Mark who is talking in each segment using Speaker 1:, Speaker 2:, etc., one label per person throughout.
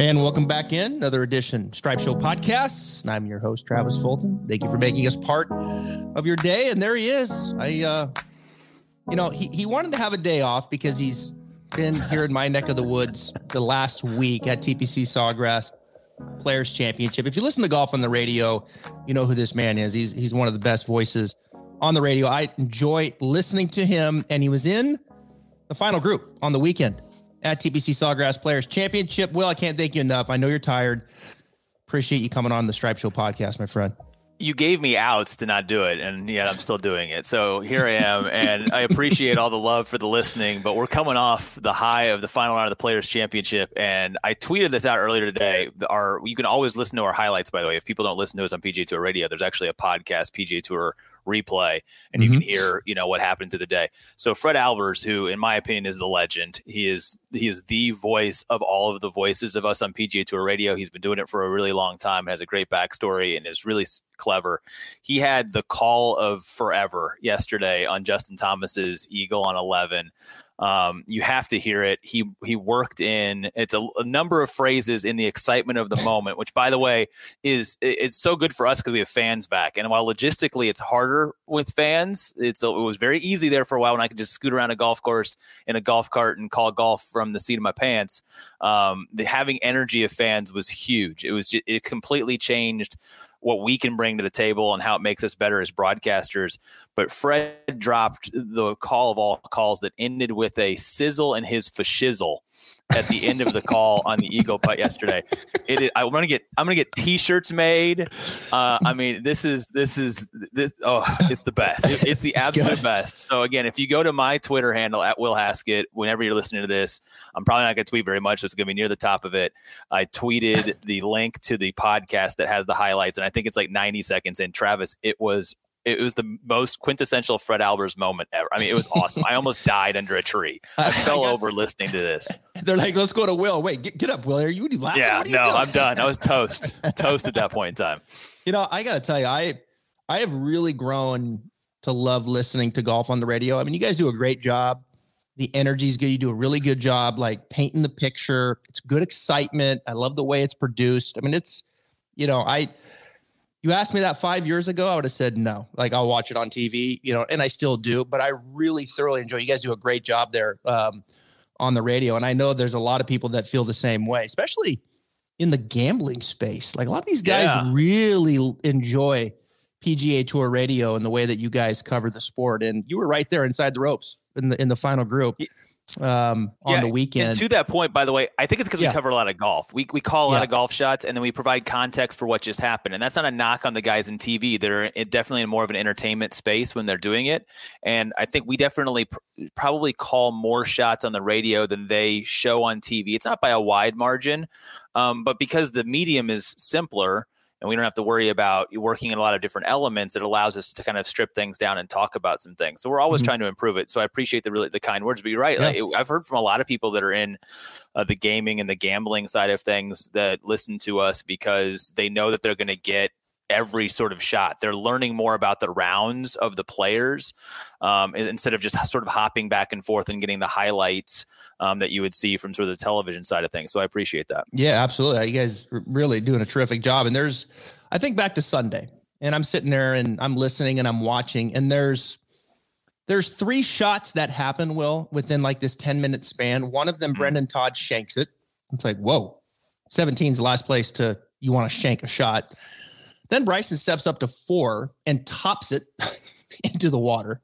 Speaker 1: And welcome back in another edition Stripe Show podcasts. And I'm your host Travis Fulton. Thank you for making us part of your day. And there he is. I, uh, you know, he he wanted to have a day off because he's been here in my neck of the woods the last week at TPC Sawgrass Players Championship. If you listen to golf on the radio, you know who this man is. He's he's one of the best voices on the radio. I enjoy listening to him, and he was in the final group on the weekend at TPC Sawgrass Players Championship. Will, I can't thank you enough. I know you're tired. Appreciate you coming on the Stripe Show podcast, my friend
Speaker 2: you gave me outs to not do it, and yet I'm still doing it. So here I am, and I appreciate all the love for the listening. But we're coming off the high of the final round of the Players Championship, and I tweeted this out earlier today. Our you can always listen to our highlights. By the way, if people don't listen to us on PGA Tour Radio, there's actually a podcast, PGA Tour replay and you mm-hmm. can hear you know what happened through the day. So fred albers who in my opinion is the legend he is he is the voice of all of the voices of us on pga tour radio. He's been doing it for a really long time has a great backstory and is really clever. He had the call of forever yesterday on justin thomas's eagle on 11 um, you have to hear it. He he worked in it's a, a, number of phrases in the excitement of the moment, which by the way is it's so good for us because we have fans back. And while logistically it's harder with fans, it's it was very easy there for a while when I could just scoot around a golf course in a golf cart and call golf from the seat of my pants. Um, the having energy of fans was huge. It was just, it completely changed what we can bring to the table and how it makes us better as broadcasters. But Fred dropped the call of all calls that ended with a sizzle and his fashizzle at the end of the call on the Eagle putt yesterday. It is, I'm gonna get I'm gonna get T-shirts made. Uh, I mean, this is this is this. Oh, it's the best. It, it's the absolute it's best. So again, if you go to my Twitter handle at Will Haskett, whenever you're listening to this, I'm probably not gonna tweet very much. So it's gonna be near the top of it. I tweeted the link to the podcast that has the highlights, and I think it's like 90 seconds in. Travis, it was it was the most quintessential Fred Albers moment ever. I mean, it was awesome. I almost died under a tree. I fell I got, over listening to this.
Speaker 1: They're like, "Let's go to Will." Wait, get, get up, Will. Are you, laughing?
Speaker 2: Yeah, no, doing? I'm done. I was toast, toast at that point in time.
Speaker 1: You know, I got to tell you, I I have really grown to love listening to golf on the radio. I mean, you guys do a great job. The energy's good. You do a really good job, like painting the picture. It's good excitement. I love the way it's produced. I mean, it's you know, I you asked me that five years ago, I would have said no. Like I'll watch it on TV, you know, and I still do. But I really thoroughly enjoy. You guys do a great job there um, on the radio, and I know there's a lot of people that feel the same way, especially in the gambling space. Like a lot of these guys yeah. really enjoy PGA Tour radio and the way that you guys cover the sport. And you were right there inside the ropes in the in the final group um, on yeah, the weekend.
Speaker 2: And to that point, by the way, I think it's because yeah. we cover a lot of golf. We, we call a yeah. lot of golf shots and then we provide context for what just happened. And that's not a knock on the guys in TV. They're definitely in more of an entertainment space when they're doing it. And I think we definitely pr- probably call more shots on the radio than they show on TV. It's not by a wide margin, um, but because the medium is simpler – and we don't have to worry about working in a lot of different elements. It allows us to kind of strip things down and talk about some things. So we're always mm-hmm. trying to improve it. So I appreciate the really the kind words. But you're right. Yeah. Like, it, I've heard from a lot of people that are in uh, the gaming and the gambling side of things that listen to us because they know that they're going to get every sort of shot. They're learning more about the rounds of the players um, instead of just sort of hopping back and forth and getting the highlights um, that you would see from sort of the television side of things. So I appreciate that.
Speaker 1: Yeah, absolutely. You guys are really doing a terrific job. And there's, I think back to Sunday, and I'm sitting there and I'm listening and I'm watching, and there's there's three shots that happen, Will, within like this 10 minute span. One of them, mm-hmm. Brendon Todd shanks it. It's like, whoa, 17 is the last place to you want to shank a shot. Then Bryson steps up to four and tops it into the water.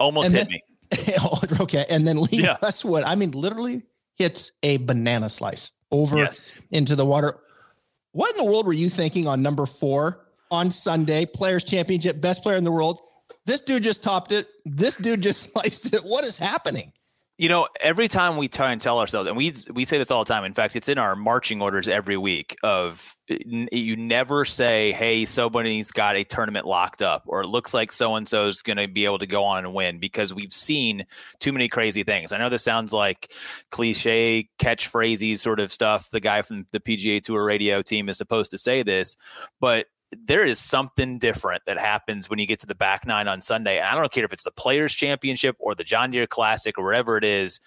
Speaker 2: Almost
Speaker 1: and
Speaker 2: hit
Speaker 1: then, me. Oh, okay. And then Lee yeah. Westwood, I mean, literally hits a banana slice over yes. into the water. What in the world were you thinking on number four on Sunday? Players Championship, best player in the world. This dude just topped it. This dude just sliced it. What is happening?
Speaker 2: You know, every time we try and tell ourselves, and we we say this all the time. In fact, it's in our marching orders every week. Of you never say, "Hey, somebody's got a tournament locked up," or "It looks like so and so is going to be able to go on and win," because we've seen too many crazy things. I know this sounds like cliche catchphrases sort of stuff. The guy from the PGA Tour radio team is supposed to say this, but there is something different that happens when you get to the back nine on Sunday. And I don't care if it's the Players Championship or the John Deere Classic or whatever it is.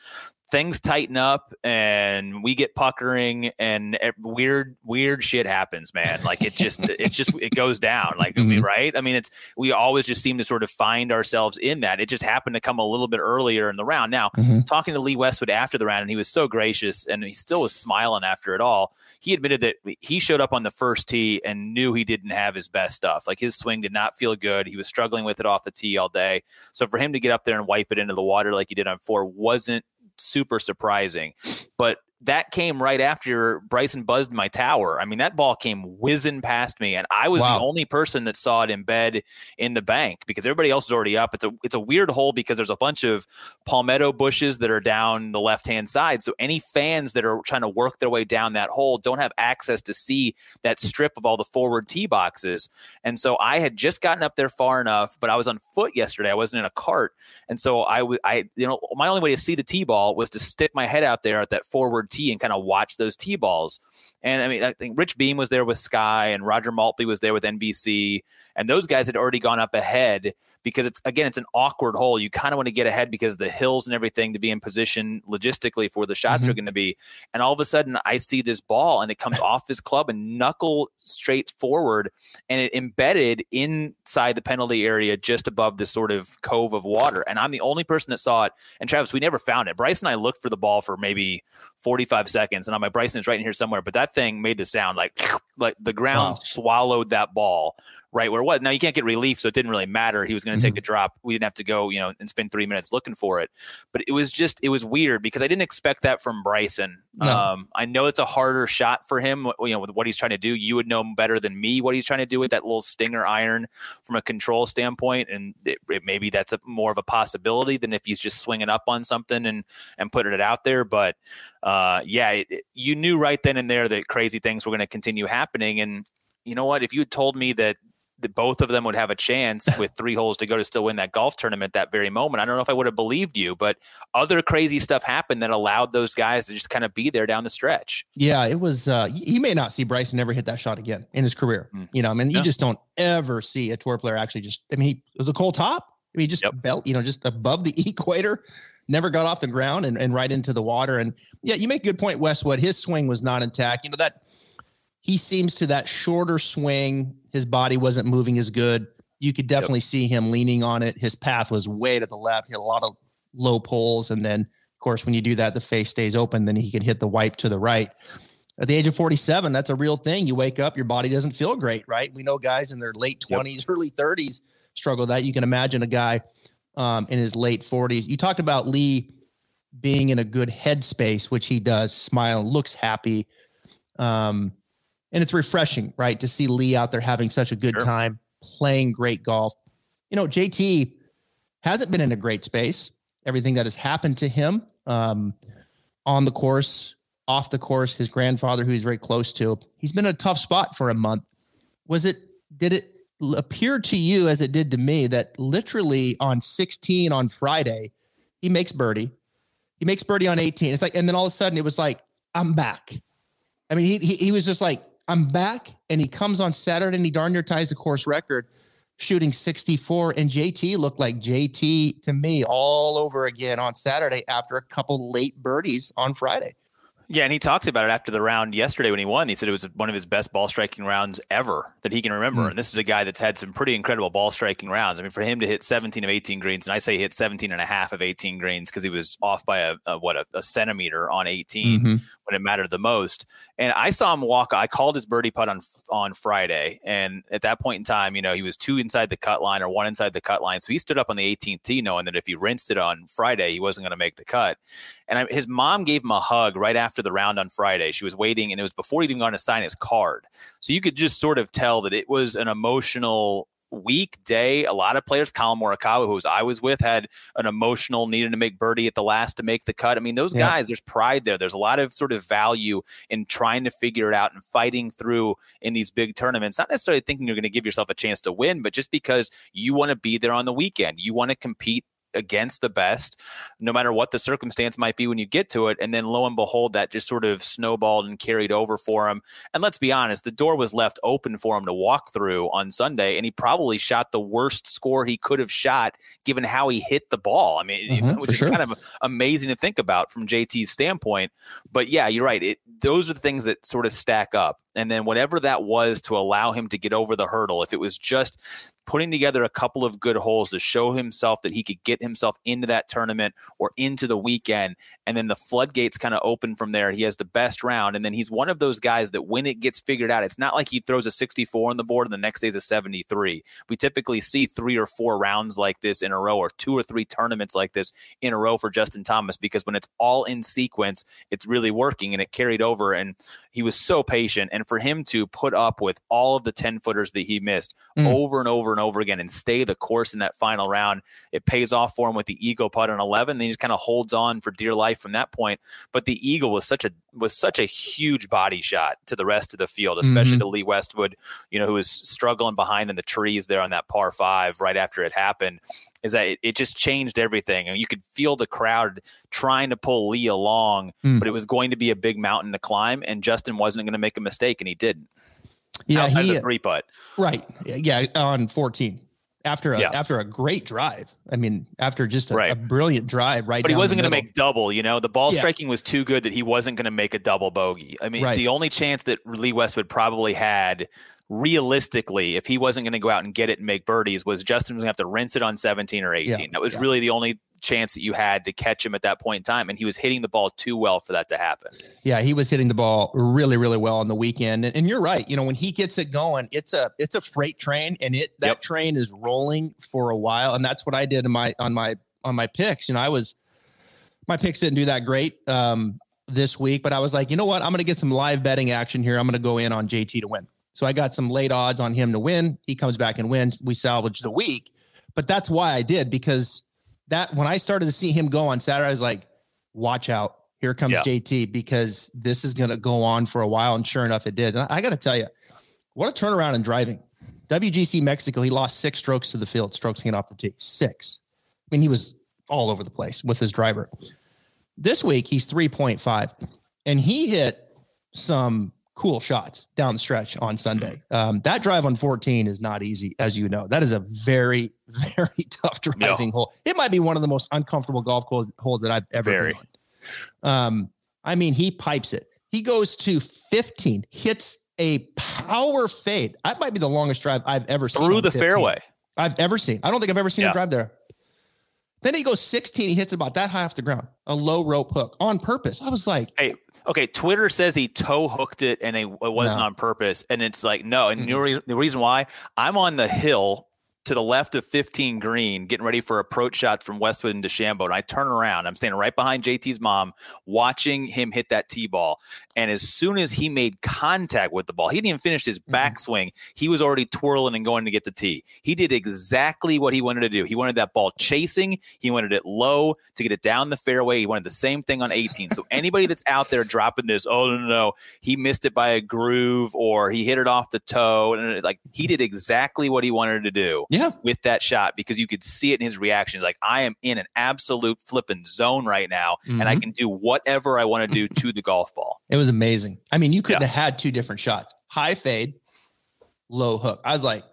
Speaker 2: Things tighten up and we get puckering and weird weird shit happens man. Like it just it's just it goes down like mm-hmm. Right? I mean it's we always just seem to sort of find ourselves in that. It just happened to come a little bit earlier in the round. Now mm-hmm. talking to lee westwood after the round and he was so gracious and he still was smiling after it all he admitted that he showed up on the first tee and knew he didn't have his best stuff. Like his swing did not feel good. He was struggling with it off the tee all day. So for him to get up there and wipe it into the water like he did on four wasn't super surprising. But that came right after Bryson buzzed my tower. I mean, that ball came whizzing past me, and I was wow. the only person that saw it embed in the bank because everybody else is already up. It's a it's a weird hole because there's a bunch of palmetto bushes that are down the left hand side. So any fans that are trying to work their way down that hole don't have access to see that strip of all the forward tee boxes. And so I had just gotten up there far enough, but I was on foot yesterday. I wasn't in a cart, and so I was I you know my only way to see the tee ball was to stick my head out there at that forward tee and kind of watch those tee balls. And I mean, I think Rich Beem was there with Sky and Roger Maltby was there with NBC. And those guys had already gone up ahead because it's, again, it's an awkward hole. You kind of want to get ahead because the hills and everything to be in position logistically for the shots mm-hmm. are going to be. And all of a sudden, I see this ball and it comes off his club and knuckle straight forward and it embedded inside the penalty area just above this sort of cove of water. And I'm the only person that saw it. And Travis, we never found it. Bryce and I looked for the ball for maybe 45 seconds. And I'm like, Bryson is right in here somewhere. But that thing made the sound like like the ground wow. swallowed that ball right where it was. Now you can't get relief, so it didn't really matter. He was going to mm-hmm. take a drop. We didn't have to go, you know, and spend three minutes looking for it. But it was just it was weird because I didn't expect that from Bryson. No. Um, I know it's a harder shot for him, you know, with what he's trying to do. You would know better than me what he's trying to do with that little stinger iron from a control standpoint, and it, it, maybe that's a, more of a possibility than if he's just swinging up on something and and putting it out there. But uh, yeah, it, you knew right then and there that crazy things were going to continue happening, and you know what? If you had told me that that both of them would have a chance with three holes to go to still win that golf tournament that very moment. I don't know if I would have believed you, but other crazy stuff happened that allowed those guys to just kind of be there down the stretch.
Speaker 1: Yeah, it was. Uh, you may not see Bryson never hit that shot again in his career. Mm. You know, I mean, you just don't ever see a tour player actually just. I mean, he was a cold top. I mean, just yep. belt, you know, just above the equator, never got off the ground and, and right into the water. And yeah, you make a good point, Westwood. His swing was not intact. You know that he seems to that shorter swing. His body wasn't moving as good. You could definitely yep. see him leaning on it. His path was way to the left. He had a lot of low pulls. And then, of course, when you do that, the face stays open. Then he can hit the wipe to the right. At the age of 47, that's a real thing. You wake up, your body doesn't feel great, right? We know guys in their late 20s, yep. early 30s struggle that. You can imagine a guy um, in his late 40s. You talked about Lee being in a good headspace, which he does, smile, looks happy. Um, and it's refreshing, right, to see Lee out there having such a good sure. time playing great golf. You know, JT hasn't been in a great space. Everything that has happened to him um, on the course, off the course, his grandfather, who he's very close to, he's been in a tough spot for a month. Was it? Did it appear to you, as it did to me, that literally on 16 on Friday, he makes birdie, he makes birdie on 18. It's like, and then all of a sudden, it was like, I'm back. I mean, he, he, he was just like, I'm back, and he comes on Saturday and he darn near ties the course record, shooting 64. And JT looked like JT to me all over again on Saturday after a couple late birdies on Friday.
Speaker 2: Yeah, and he talked about it after the round yesterday when he won. He said it was one of his best ball striking rounds ever that he can remember. Mm. And this is a guy that's had some pretty incredible ball striking rounds. I mean, for him to hit 17 of 18 greens, and I say he hit 17 and a half of 18 greens because he was off by a, a what a, a, centimeter on 18 mm-hmm. When it mattered the most. And I saw him walk. I called his birdie putt on on Friday, and at that point in time, you know, he was two inside the cut line or one inside the cut line. So he stood up on the 18th tee, knowing that if he rinsed it on Friday, he wasn't going to make the cut. And I, his mom gave him a hug right after the round on Friday. She was waiting, and it was before he even gone to sign his card. So you could just sort of tell that it was an emotional week, day. A lot of players, Collin Morikawa, who was I was with, had an emotional needed to make birdie at the last to make the cut. I mean, those yeah. guys, there's pride there. There's a lot of sort of value in trying to figure it out and fighting through in these big tournaments. Not necessarily thinking you're going to give yourself a chance to win, but just because you want to be there on the weekend, you want to compete against the best, no matter what the circumstance might be when you get to it. And then lo and behold, that just sort of snowballed and carried over for him. And let's be honest, the door was left open for him to walk through on Sunday, and he probably shot the worst score he could have shot given how he hit the ball. I mean, mm-hmm, which is sure. kind of amazing to think about from JT's standpoint. But yeah, you're right. It, those are the things that sort of stack up. And then whatever that was to allow him to get over the hurdle, if it was just putting together a couple of good holes to show himself that he could get himself into that tournament or into the weekend, and then the floodgates kind of open from there. He has the best round, and then he's one of those guys that when it gets figured out, it's not like he throws a 64 on the board and the next day's a 73. We typically see three or four rounds like this in a row, or two or three tournaments like this in a row for Justin Thomas, because when it's all in sequence, it's really working, and it carried over. And he was so patient, and for him to put up with all of the 10 footers that he missed mm. over and over and over again and stay the course in that final round, it pays off for him with the eagle putt on 11. Then he just kind of holds on for dear life from that point. But the eagle was such a was such a huge body shot to the rest of the field, especially mm-hmm. to Lee Westwood, you know, who was struggling behind in the trees there on that par five right after it happened. Is that it, it just changed everything. And you could feel the crowd trying to pull Lee along, mm. but it was going to be a big mountain to climb, and Justin wasn't going to make a mistake, and he didn't.
Speaker 1: Yeah,
Speaker 2: outside he, three putt.
Speaker 1: Right. Yeah, on 14 after a yeah. after a great drive. I mean, after just a, right. a brilliant drive, right?
Speaker 2: But he wasn't going to make double. You know, the ball yeah. striking was too good that he wasn't going to make a double bogey. I mean, right. the only chance that Lee Westwood probably had realistically, if he wasn't going to go out and get it and make birdies, was Justin was going to have to rinse it on 17 or 18. Yeah. That was really the only chance that you had to catch him at that point in time. And he was hitting the ball too well for that to happen.
Speaker 1: Yeah, he was hitting the ball really, really well on the weekend. And, and you're right. You know, when he gets it going, it's a it's a freight train and it that yep. train is rolling for a while. And that's what I did in my on my on my picks. You know, I was my picks didn't do that great um this week, but I was like, you know what? I'm gonna get some live betting action here. I'm gonna go in on JT to win. So I got some late odds on him to win. He comes back and wins. We salvage the week. But that's why I did because that when I started to see him go on Saturday, I was like, watch out. Here comes yeah. JT because this is going to go on for a while. And sure enough, it did. And I, I got to tell you, what a turnaround in driving. WGC Mexico, he lost six strokes to the field, strokes getting off the tee. Six. I mean, he was all over the place with his driver. This week, he's 3.5, and he hit some cool shots down the stretch on Sunday. Um, that drive on 14 is not easy, as you know. That is a very, very tough driving no. hole. It might be one of the most uncomfortable golf holes, holes that I've ever very. been on. Um, I mean, he pipes it. He goes to 15, hits a power fade. That might be the longest drive I've ever
Speaker 2: seen. Through the 15. fairway.
Speaker 1: I've ever seen. I don't think I've ever seen yeah. a drive there. Then he goes 16. He hits about that high off the ground, a low rope hook on purpose. I was like,
Speaker 2: hey, okay. Twitter says he toe hooked it and it wasn't no. on purpose. And it's like, no. And mm-hmm. the reason why I'm on the hill to the left of 15 green, getting ready for approach shots from Westwood and DeChambeau. And I turn around. I'm standing right behind JT's mom, watching him hit that tee ball. And as soon as he made contact with the ball, he didn't even finish his mm-hmm. backswing. He was already twirling and going to get the tee. He did exactly what he wanted to do. He wanted that ball chasing. He wanted it low to get it down the fairway. He wanted the same thing on 18. So anybody that's out there dropping this, oh no, no, no, he missed it by a groove or he hit it off the toe, and like he did exactly what he wanted to do
Speaker 1: yeah.
Speaker 2: with that shot because you could see it in his reactions. Like, I am in an absolute flipping zone right now, mm-hmm. and I mm-hmm. can do whatever I want to do to the golf ball.
Speaker 1: It was amazing. I mean, you couldn't yeah. have had two different shots high fade, low hook. I was like,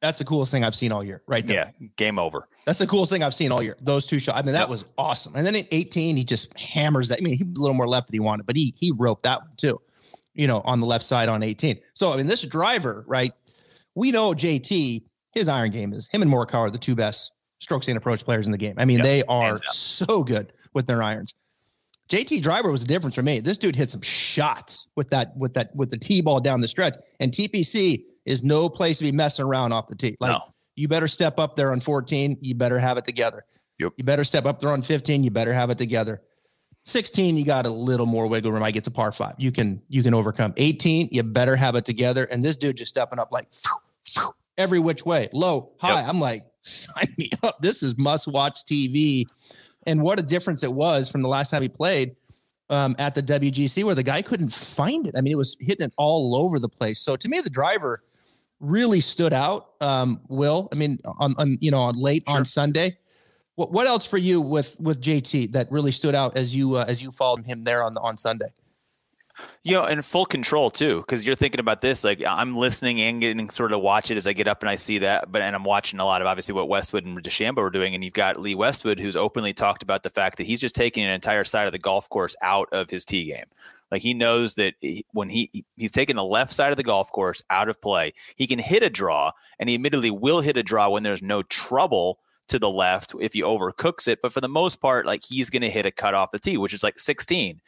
Speaker 1: that's the coolest thing I've seen all year, right there.
Speaker 2: Yeah, game over.
Speaker 1: That's the coolest thing I've seen all year. Those two shots. I mean, that yep. was awesome. And then at 18, he just hammers that. I mean, he was a little more left than he wanted, but he he roped that one too, you know, on the left side on 18. So I mean, this driver, right? We know JT his iron game is him and Morikawa are the two best strokes and approach players in the game. I mean, yep. they are so good with their irons. JT Driver was the difference for me. This dude hit some shots with that with that with the tee ball down the stretch, and TPC is no place to be messing around off the tee. Like no. you better step up there on 14. You better have it together.
Speaker 2: Yep.
Speaker 1: You better step up there on 15. You better have it together. 16, you got a little more wiggle room. I get to par five. You can you can overcome. 18, you better have it together. And this dude just stepping up like every which way, low, high. Yep. I'm like, sign me up. This is must watch TV. And what a difference it was from the last time he played um, at the WGC where the guy couldn't find it. I mean, it was hitting it all over the place. So to me, the driver really stood out. Um, Will, I mean, on, on you know, on late sure. on Sunday. What what else for you with with JT that really stood out as you uh, as you followed him there on on Sunday?
Speaker 2: You know, in full control too, because you're thinking about this. Like I'm listening and getting sort of watch it as I get up and I see that. But and I'm watching a lot of obviously what Westwood and DeChambeau are doing. And you've got Lee Westwood who's openly talked about the fact that he's just taking an entire side of the golf course out of his tee game. Like he knows that when he he's taking the left side of the golf course out of play, he can hit a draw, and he admittedly will hit a draw when there's no trouble to the left if he overcooks it. But for the most part, like he's going to hit a cut off the tee, which is like 16.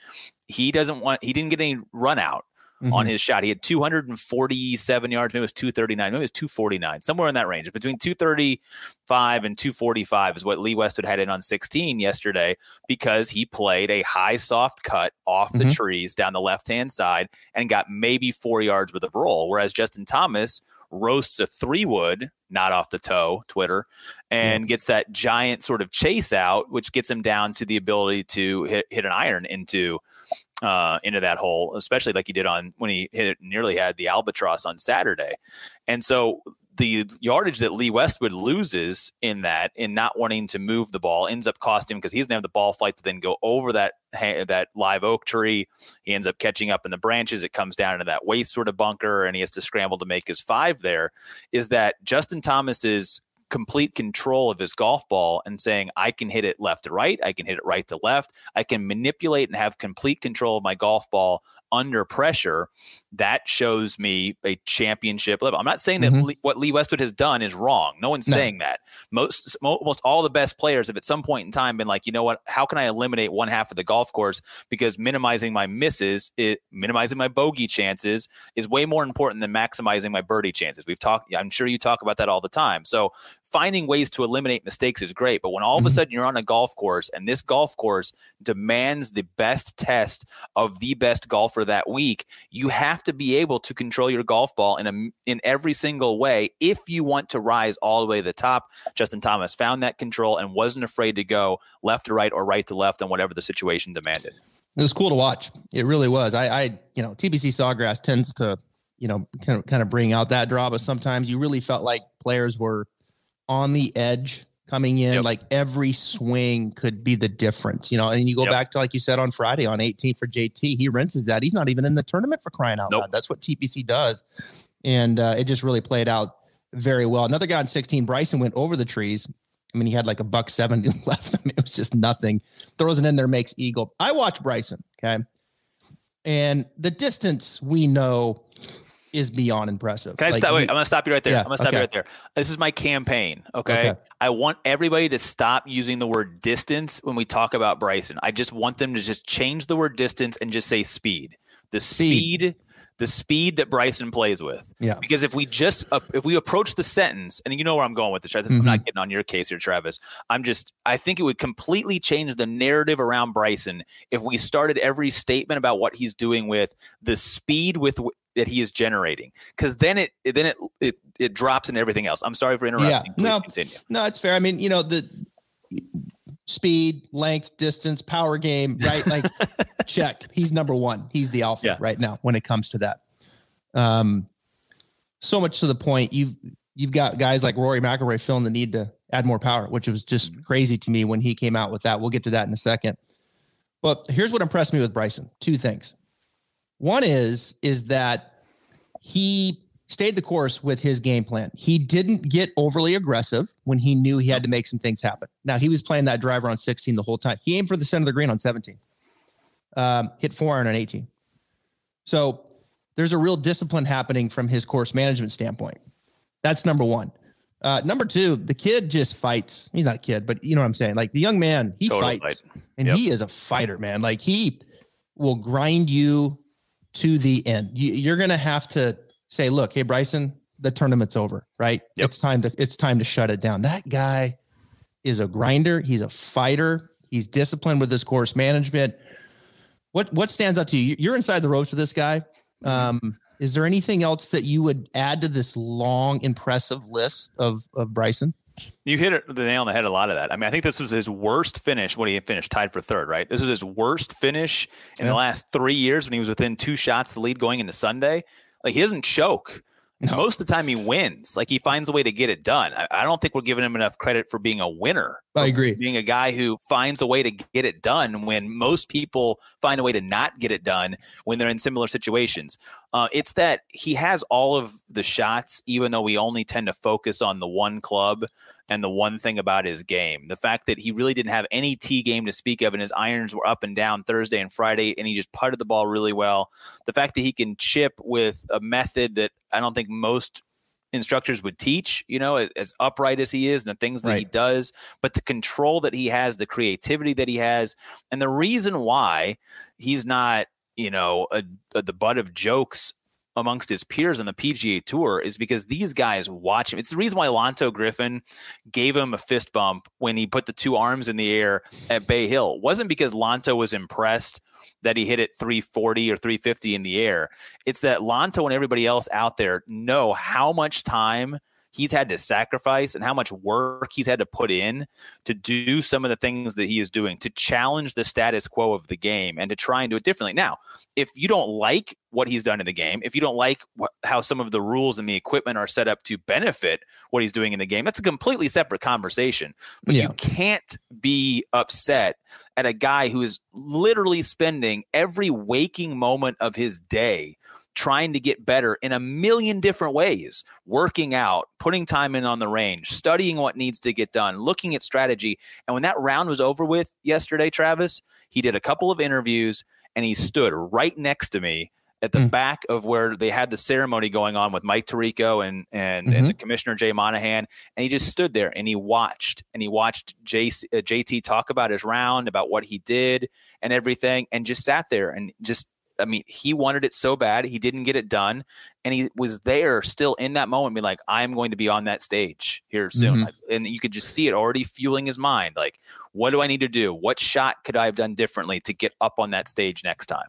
Speaker 2: He doesn't want, he didn't get any run out. Mm-hmm. on his shot. He had 247 yards. Maybe it was 239. Maybe it was 249, somewhere in that range. Between 235 and 245 is what Lee Westwood had in on 16 yesterday because he played a high soft cut off the mm-hmm. trees down the left hand side and got maybe four yards worth of roll. Whereas Justin Thomas roasts a three wood, not off the toe, Twitter, and mm. gets that giant sort of chase out, which gets him down to the ability to hit, hit an iron into uh, into that hole, especially like he did on when he hit nearly had the albatross on Saturday. And so the yardage that Lee Westwood loses in that, in not wanting to move the ball, ends up costing him because he doesn't have the ball flight to then go over that that live oak tree. He ends up catching up in the branches. It comes down into that waste sort of bunker, and he has to scramble to make his five. There is that Justin Thomas's complete control of his golf ball and saying, I can hit it left to right, I can hit it right to left, I can manipulate and have complete control of my golf ball under pressure, that shows me a championship level. I'm not saying that mm-hmm. Lee, what Lee Westwood has done is wrong. No one's no. saying that. Most almost all the best players have at some point in time been like, you know what? How can I eliminate one half of the golf course because minimizing my misses, it, minimizing my bogey chances is way more important than maximizing my birdie chances. We've talked. I'm sure you talk about that all the time. So finding ways to eliminate mistakes is great, but when all mm-hmm. of a mm-hmm. sudden you're on a golf course and this golf course demands the best test of the best golfer that week, you have to be able to control your golf ball in a, in every single way if you want to rise all the way to the top. Justin Thomas found that control and wasn't afraid to go left to right or right to left on whatever the situation demanded.
Speaker 1: It was cool to watch. It really was. I, I you know, TPC Sawgrass tends to, you know, kind of kind of bring out that draw, but sometimes you really felt like players were on the edge coming in. Yep. Like every swing could be the difference, you know. And you go yep. back to like you said on Friday on 18 for JT, he rinses that. He's not even in the tournament for crying out nope. loud. That's what TPC does, and uh, it just really played out very well. Another guy on 16, Bryson went over the trees. I mean, he had like a buck 70 left. I mean, it was just nothing. Throws it in there, makes eagle. I watch Bryson, okay, and the distance we know is beyond impressive.
Speaker 2: Can I like, stop? Wait, I'm gonna stop you right there. Yeah, I'm gonna stop okay. you right there. This is my campaign. Okay? okay? I want everybody to stop using the word distance when we talk about Bryson. I just want them to just change the word distance and just say speed. The speed, speed the speed that Bryson plays with.
Speaker 1: Yeah.
Speaker 2: Because if we just uh, if we approach the sentence, and you know where I'm going with this, right? This, mm-hmm. I'm not getting on your case here, Travis. I'm just I think it would completely change the narrative around Bryson if we started every statement about what he's doing with the speed with that he is generating because then it then it, it it drops in everything else. I'm sorry for interrupting. Yeah, Please
Speaker 1: no,
Speaker 2: continue.
Speaker 1: No, it's fair. I mean, you know the speed, length, distance, power game, right? Like check. He's number one. He's the alpha yeah. right now when it comes to that. Um, so much to the point you've you've got guys like Rory McIlroy feeling the need to add more power, which was just mm-hmm. crazy to me when he came out with that. We'll get to that in a second. But here's what impressed me with Bryson. Two things. One is is that he stayed the course with his game plan. He didn't get overly aggressive when he knew he had to make some things happen. Now he was playing that driver on 16 the whole time. He aimed for the center of the green on 17. Um, hit four iron on 18. So there's a real discipline happening from his course management standpoint. That's number one. Uh, number two, the kid just fights. He's not a kid, but you know what I'm saying. Like the young man, he Total fights, fight. and yep. he is a fighter, man. Like he will grind you to the end. You, are going to have to say, look, hey, Bryson, the tournament's over, right? Yep. It's time to, it's time to shut it down. That guy is a grinder. He's a fighter. He's disciplined with his course management. What, what stands out to you? You're inside the ropes with this guy. Mm-hmm. Um, is there anything else that you would add to this long, impressive list of, of Bryson?
Speaker 2: You hit it, the nail on the head. A lot of that. I mean, I think this was his worst finish when he finished tied for third. Right, this was his worst finish in yeah. the last three years when he was within two shots the lead going into Sunday. Like he doesn't choke. No. Most of the time, he wins. Like he finds a way to get it done. I, I don't think we're giving him enough credit for being a winner.
Speaker 1: I agree.
Speaker 2: Being a guy who finds a way to get it done when most people find a way to not get it done when they're in similar situations. Uh, it's that he has all of the shots, even though we only tend to focus on the one club and the one thing about his game. The fact that he really didn't have any tee game to speak of, and his irons were up and down Thursday and Friday, and he just putted the ball really well. The fact that he can chip with a method that I don't think most instructors would teach, you know, as upright as he is and the things that right. he does, but the control that he has, the creativity that he has, and the reason why he's not, you know, a, a, the butt of jokes amongst his peers on the PGA Tour is because these guys watch him. It's the reason why Lanto Griffin gave him a fist bump when he put the two arms in the air at Bay Hill. It wasn't because Lanto was impressed that he hit it 340 or 350 in the air. It's that Lanto and everybody else out there know how much time – he's had to sacrifice and how much work he's had to put in to do some of the things that he is doing to challenge the status quo of the game and to try and do it differently. Now, if you don't like what he's done in the game, if you don't like how some of the rules and the equipment are set up to benefit what he's doing in the game, that's a completely separate conversation. But yeah. you can't be upset at a guy who is literally spending every waking moment of his day trying to get better in a million different ways working out putting time in on the range studying what needs to get done looking at strategy and when that round was over with yesterday travis he did a couple of interviews and he stood right next to me at the mm. back of where they had the ceremony going on with Mike Tirico and and, mm-hmm. and the commissioner Jay Monahan, and he just stood there and he watched and he watched JC, uh, JT talk about his round, about what he did and everything, and just sat there and just I mean, he wanted it so bad. He didn't get it done. And he was there still in that moment, being like, I'm going to be on that stage here soon. Mm-hmm. And you could just see it already fueling his mind. Like, what do I need to do? What shot could I have done differently to get up on that stage next time?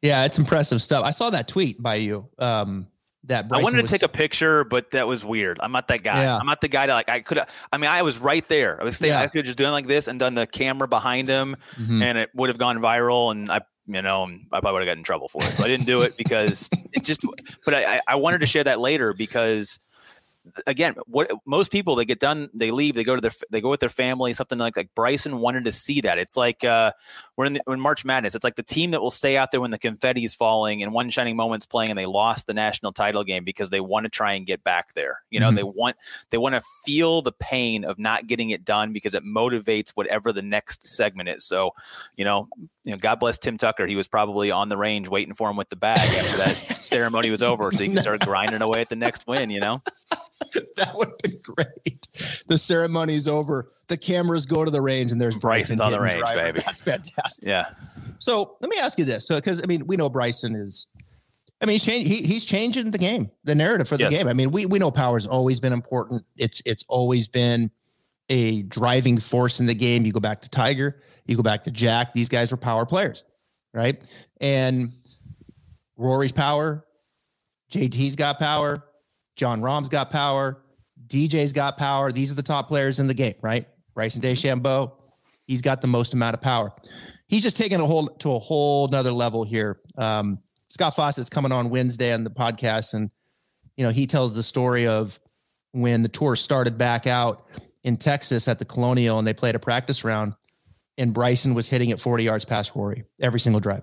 Speaker 1: Yeah, it's impressive stuff. I saw that tweet by you. Um, that
Speaker 2: Bryson I wanted to was... take a picture, but that was weird. I'm not that guy. Yeah. I'm not the guy that like I could. I mean, I was right there. I was staying. Yeah. I could have just done like this and done the camera behind him, mm-hmm. and it would have gone viral. And I you know, I probably would have gotten in trouble for it. So I didn't do it because it just, but I, I wanted to share that later because again, what most people they get done, they leave, they go to their, they go with their family, something like like Bryson wanted to see that. It's like uh, we're in, the, in March Madness. It's like the team that will stay out there when the confetti is falling and one shining moment's playing, and they lost the national title game because they want to try and get back there. You know, mm-hmm. they want they want to feel the pain of not getting it done because it motivates whatever the next segment is. So, you know, you know, God bless Tim Tucker. He was probably on the range waiting for him with the bag after that ceremony was over, so he can start grinding away at the next win. You know.
Speaker 1: that would have been great. The ceremony's over. The cameras go to the range, and there's
Speaker 2: Bryson's
Speaker 1: Bryson
Speaker 2: on the range, driver. baby.
Speaker 1: That's fantastic.
Speaker 2: Yeah.
Speaker 1: So let me ask you this. So, because I mean, we know Bryson is. I mean, he's changing. He, he's changing the game, the narrative for the yes. game. I mean, we we know power's always been important. It's it's always been a driving force in the game. You go back to Tiger, you go back to Jack. These guys were power players, right? And Rory's power, JT's got power, Jon Rahm's got power. DJ's got power. These are the top players in the game, right? Bryson DeChambeau, he's got the most amount of power. He's just taking a whole to a whole nother level here. Um, Scott Fawcett's coming on Wednesday on the podcast, and you know he tells the story of when the tour started back out in Texas at the Colonial, and they played a practice round, and Bryson was hitting it 40 yards past Rory every single drive.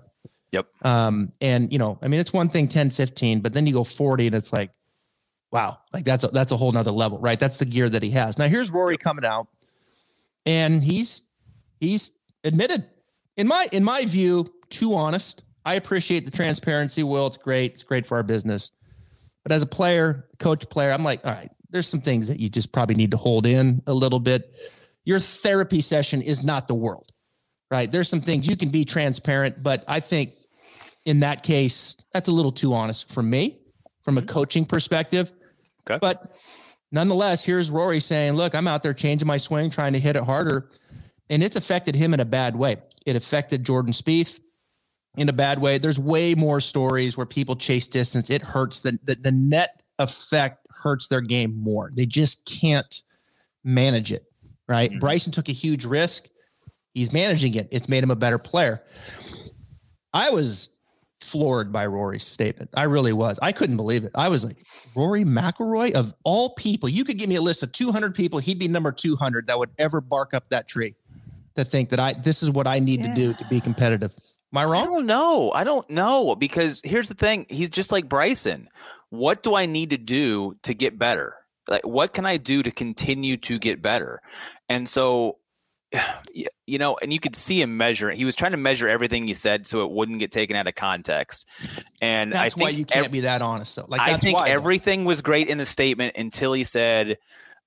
Speaker 2: Yep.
Speaker 1: Um, and you know, I mean, it's one thing 10, 15, but then you go 40 and it's like, wow, like that's a, that's a whole nother level, right? That's the gear that he has. Now here's Rory coming out, and he's he's admitted, in my in my view, too honest. I appreciate the transparency. Will it's great. It's great for our business. But as a player, coach, player, I'm like, all right, there's some things that you just probably need to hold in a little bit. Your therapy session is not the world, right? There's some things you can be transparent, but I think in that case, that's a little too honest for me from a mm-hmm. coaching perspective.
Speaker 2: Okay.
Speaker 1: But nonetheless, here's Rory saying, look, I'm out there changing my swing, trying to hit it harder. And it's affected him in a bad way. It affected Jordan Spieth in a bad way. There's way more stories where people chase distance. It hurts the, the, the net effect hurts their game more. They just can't manage it. Right. Mm-hmm. Bryson took a huge risk. He's managing it. It's made him a better player. I was floored by Rory's statement. I really was. I couldn't believe it. I was like, Rory McIlroy of all people, you could give me a list of 200 people. He'd be number 200 that would ever bark up that tree to think that I this is what I need yeah. to do to be competitive. Am I wrong? I
Speaker 2: don't know. I don't know because here's the thing. He's just like Bryson. What do I need to do to get better? Like, what can I do to continue to get better? And so you know, and you could see him measuring. He was trying to measure everything he said so it wouldn't get taken out of context. And
Speaker 1: that's
Speaker 2: I think
Speaker 1: why you can't ev- be that honest. Though.
Speaker 2: Like I think why, everything though. was great in the statement until he said,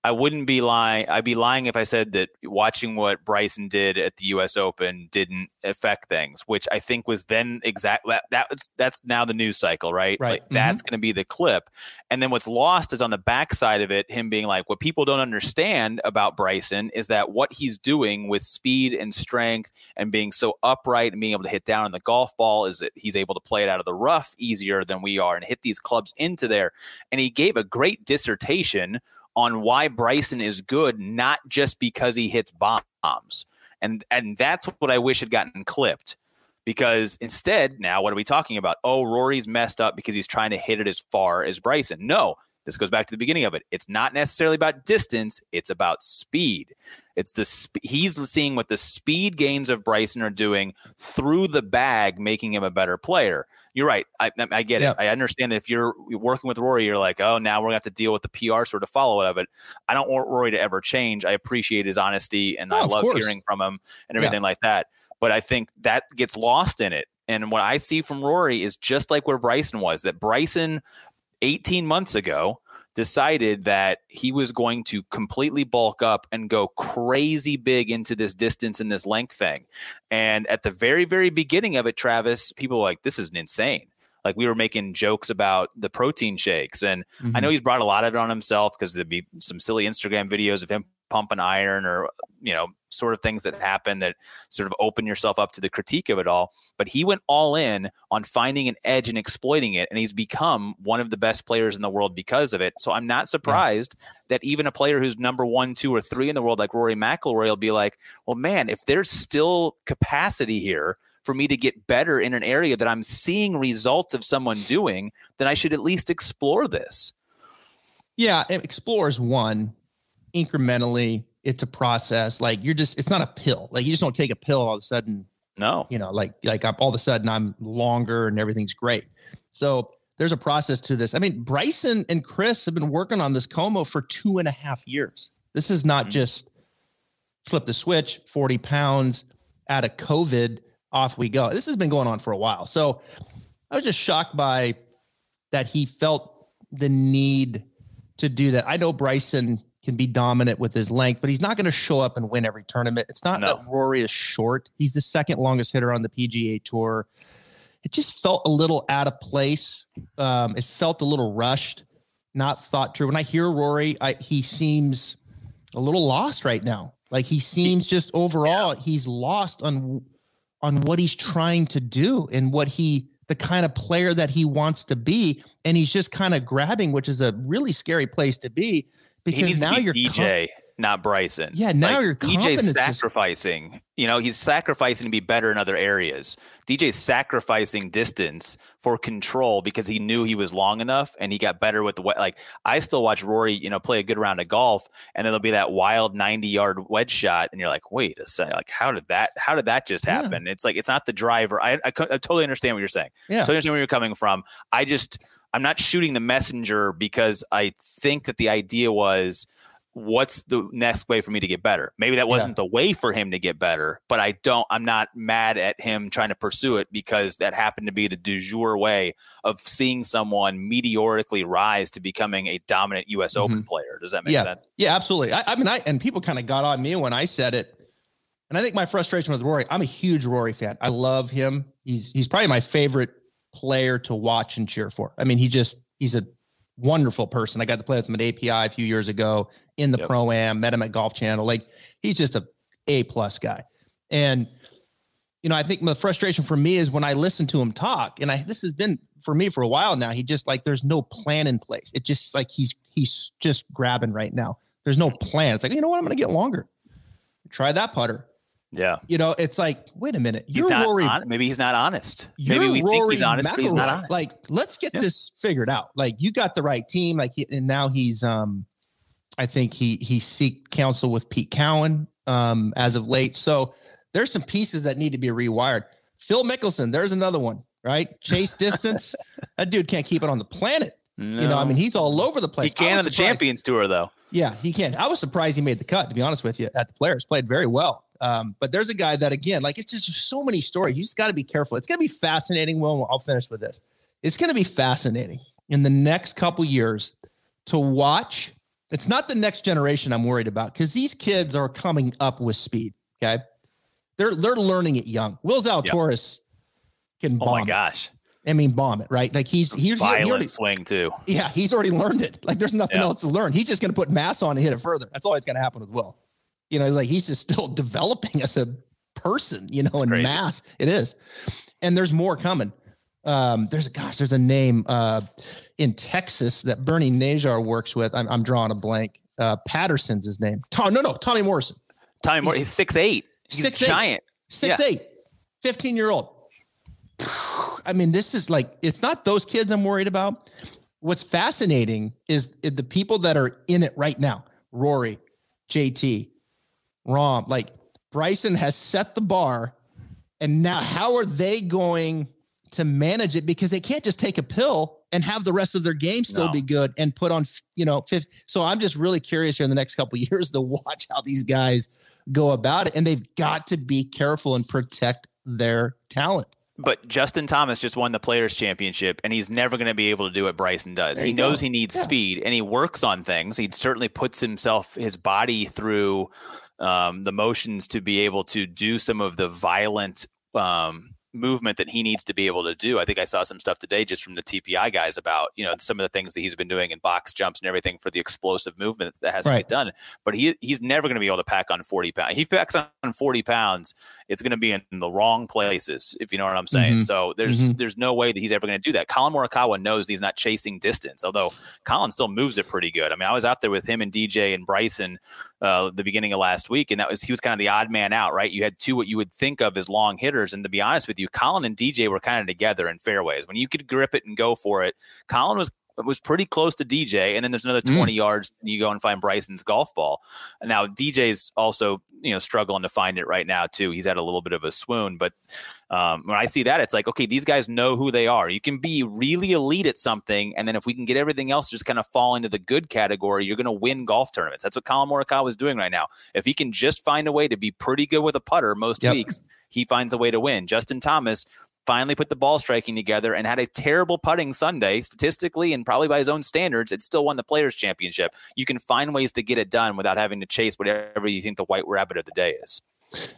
Speaker 2: I wouldn't be lying. I'd be lying if I said that watching what Bryson did at the U.S. Open didn't affect things, which I think was then exact. That, that's that's now the news cycle, right?
Speaker 1: Right.
Speaker 2: Like, mm-hmm. That's going to be the clip, and then what's lost is on the backside of it, him being like, what people don't understand about Bryson is that what he's doing with speed and strength and being so upright and being able to hit down on the golf ball is that he's able to play it out of the rough easier than we are and hit these clubs into there. And he gave a great dissertation on why Bryson is good, not just because he hits bombs. And and that's what I wish had gotten clipped. Because instead, now what are we talking about? Oh, Rory's messed up because he's trying to hit it as far as Bryson. No, this goes back to the beginning of it. It's not necessarily about distance, it's about speed. It's the sp- he's seeing what the speed gains of Bryson are doing through the bag, making him a better player you're right. I, I get yeah. it. I understand that if you're working with Rory, you're like, oh, now we're gonna have to deal with the PR sort of follow up of it. I don't want Rory to ever change. I appreciate his honesty and oh, I love hearing from him and everything yeah. like that. But I think that gets lost in it. And what I see from Rory is just like where Bryson was. That Bryson, 18 months ago, decided that he was going to completely bulk up and go crazy big into this distance and this length thing. And at the very, very beginning of it, Travis, people were like, this is insane. Like we were making jokes about the protein shakes. And mm-hmm. I know he's brought a lot of it on himself because there'd be some silly Instagram videos of him pumping iron or, you know, sort of things that happen that sort of open yourself up to the critique of it all. But he went all in on finding an edge and exploiting it, and he's become one of the best players in the world because of it. So I'm not surprised yeah. that even a player who's number one, two, or three in the world, like Rory McIlroy, will be like, "Well, man, if there's still capacity here." For me to get better in an area that I'm seeing results of someone doing, then I should at least explore this.
Speaker 1: Yeah, explore is one incrementally it's a process. Like you're just, it's not a pill. Like you just don't take a pill all of a sudden.
Speaker 2: No,
Speaker 1: you know, like like I'm, all of a sudden I'm longer and everything's great. So there's a process to this. I mean, Bryson and Chris have been working on this Como for two and a half years. This is not mm-hmm. just flip the switch, 40 pounds out of COVID, off we go. This has been going on for a while. So I was just shocked by that he felt the need to do that. I know Bryson can be dominant with his length, but he's not going to show up and win every tournament. It's not no. that Rory is short. He's the second longest hitter on the PGA Tour. It just felt a little out of place. Um, it felt a little rushed, not thought through. When I hear Rory, I, he seems a little lost right now. Like he seems just overall, yeah. he's lost on on what he's trying to do and what he the kind of player that he wants to be and he's just kind of grabbing which is a really scary place to be because now you're
Speaker 2: DJ, not Bryson.
Speaker 1: Yeah, now like, you're
Speaker 2: DJ's sacrificing. You know, he's sacrificing to be better in other areas. DJ's sacrificing distance for control because he knew he was long enough and he got better with the like. I still watch Rory, you know, play a good round of golf, and then there'll be that wild ninety yard wedge shot, and you're like, wait a second, like how did that? How did that just happen? Yeah. It's like it's not the driver. I, I, I totally understand what you're saying.
Speaker 1: Yeah,
Speaker 2: totally understand where you're coming from. I just I'm not shooting the messenger because I think that the idea was what's the next way for me to get better? Maybe that wasn't yeah. the way for him to get better, but I don't I'm not mad at him trying to pursue it because that happened to be the du jour way of seeing someone meteorically rise to becoming a dominant US mm-hmm. Open player. Does that make
Speaker 1: yeah.
Speaker 2: sense?
Speaker 1: Yeah, absolutely. I, I mean I and people kind of got on me when I said it. And I think my frustration with Rory, I'm a huge Rory fan. I love him. He's he's probably my favorite player to watch and cheer for. I mean, he just he's a wonderful person. I got to play with him at API a few years ago in the yep. pro am, met him at Golf Channel. Like he's just a A plus guy. And you know, I think the frustration for me is when I listen to him talk, and I this has been for me for a while now. He just like there's no plan in place. It just like he's he's just grabbing right now. There's no plan. It's like you know what? I'm going to get longer. Try that putter.
Speaker 2: Yeah.
Speaker 1: You know, it's like, wait a minute. You're Rory.
Speaker 2: on, maybe he's not honest. Maybe we
Speaker 1: Rory
Speaker 2: think he's honest, but he's not honest.
Speaker 1: Like, let's get
Speaker 2: Yeah.
Speaker 1: this figured out. Like, you got the right team. Like, and now he's, um, I think he he seek counsel with Pete Cowan, um, as of late. So there's some pieces that need to be rewired. Phil Mickelson, there's another one, right? Chase distance. that dude can't keep it on the planet. You know, I mean, he's all over the place. He
Speaker 2: can on the Champions Tour though.
Speaker 1: Yeah, he can. I was surprised he made the cut, to be honest with you, at the players. Played very well. Um, but there's a guy that, again, like it's just so many stories. You just got to be careful. It's going to be fascinating. Well, I'll finish with this. It's going to be fascinating in the next couple years to watch. It's not the next generation I'm worried about because these kids are coming up with speed. Okay. They're they're learning it young. Will Zalatoris can
Speaker 2: Oh
Speaker 1: bomb.
Speaker 2: my
Speaker 1: it.
Speaker 2: gosh.
Speaker 1: I mean, bomb it, right? Like he's he's he
Speaker 2: Violent
Speaker 1: already,
Speaker 2: swing too.
Speaker 1: yeah, he's already learned it. Like there's nothing
Speaker 2: Yeah.
Speaker 1: else to learn. He's just going to put mass on and hit it further. That's always going to happen with Will. You know, like he's just still developing as a person, you know, in
Speaker 2: crazy.
Speaker 1: mass. It is. And there's more coming. Um, there's a gosh, there's a name uh in Texas that Bernie Najar works with. I'm, I'm drawing a blank. Uh Patterson's his name. Tom, no, no, Tommy Morrison.
Speaker 2: Tommy Morrison.
Speaker 1: He's-
Speaker 2: six eight. He's
Speaker 1: 6'8".
Speaker 2: giant.
Speaker 1: Six eight, 15 year old. I mean, this is like it's not those kids I'm worried about. What's fascinating is the people that are in it right now. Rory, JT, Rahm, like Bryson has set the bar, and now how are they going to manage it? Because they can't just take a pill and have the rest of their game still
Speaker 2: No.
Speaker 1: be good and put on, you know, fifth. So I'm just really curious here in the next couple of years to watch how these guys go about it, and they've got to be careful and protect their talent.
Speaker 2: But Justin Thomas just won the Players Championship, and he's never going to be able to do what Bryson does. He
Speaker 1: go.
Speaker 2: knows he needs
Speaker 1: Yeah.
Speaker 2: speed, and he works on things. He certainly puts himself, his body through um, the motions to be able to do some of the violent um, movement that he needs to be able to do. I think I saw some stuff today just from the TPI guys about you know some of the things that he's been doing in box jumps and everything for the explosive movement that has to
Speaker 1: Right.
Speaker 2: get done. But he he's never going to be able to pack on forty pounds. He packs on forty pounds it's going to be in the wrong places, if you know what I'm saying.
Speaker 1: Mhm.
Speaker 2: So there's
Speaker 1: Mhm.
Speaker 2: there's no way that he's ever going to do that. Collin Morikawa knows he's not chasing distance, although Collin still moves it pretty good. I mean, I was out there with him and DJ and Bryson uh, the beginning of last week, and that was he was kind of the odd man out, right? You had two what you would think of as long hitters, and to be honest with you, Collin and DJ were kind of together in fairways. When you could grip it and go for it, Collin was was pretty close to DJ, and then there's another
Speaker 1: Mm.
Speaker 2: 20 yards. And you go and find Bryson's golf ball. Now DJ's also you know struggling to find it right now too. He's had a little bit of a swoon, but um, when I see that, it's like okay, these guys know who they are. You can be really elite at something, and then if we can get everything else just kind of fall into the good category, you're going to win golf tournaments. That's what Collin Morikawa is doing right now. If he can just find a way to be pretty good with a putter most
Speaker 1: Yep.
Speaker 2: weeks, he finds a way to win. Justin Thomas finally put the ball striking together and had a terrible putting Sunday statistically and probably by his own standards. It still won the Players Championship. You can find ways to get it done without having to chase whatever you think the white rabbit of the day is.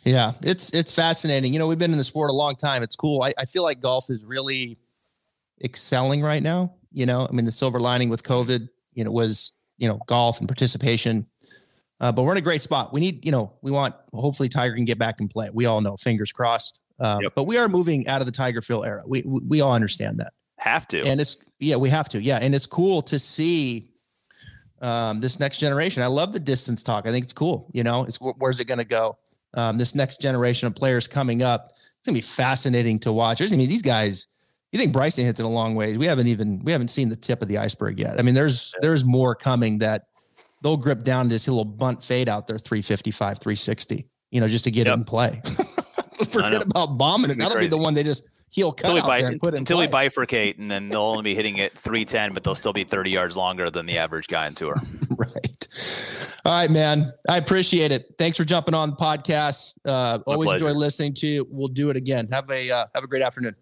Speaker 1: Yeah, it's it's fascinating. You know, we've been in the sport a long time. It's cool. I, I feel like golf is really excelling right now. You know, I mean, the silver lining with COVID, you know, was you know golf and participation. Uh, but we're in a great spot. We need, you know, we want hopefully Tiger can get back and play. We all know, fingers crossed. Uh,
Speaker 2: Yep.
Speaker 1: But we are moving out of the Tiger Phil era. We we, we all understand that.
Speaker 2: Have to.
Speaker 1: and it's yeah we have to yeah and it's cool to see um this next generation i love the distance talk i think it's cool you know it's where's it going to go um this next generation of players coming up it's going to be fascinating to watch there's i mean these guys you think bryson hits it a long way we haven't even we haven't seen the tip of the iceberg yet i mean there's there's more coming that they'll grip down to this little bunt fade out there 355 360 you know just to get
Speaker 2: Yep.
Speaker 1: it in play forget about bombing it that'll be the one they just heel cut
Speaker 2: until we,
Speaker 1: out
Speaker 2: bi-
Speaker 1: there and put
Speaker 2: until we bifurcate, and then they'll only be hitting it 310, but they'll still be 30 yards longer than the average guy in tour.
Speaker 1: right. All right, man. I appreciate it. Thanks for jumping on the podcast. Uh, always
Speaker 2: pleasure.
Speaker 1: enjoy listening to you. We'll do it again. Have a uh, have a great afternoon.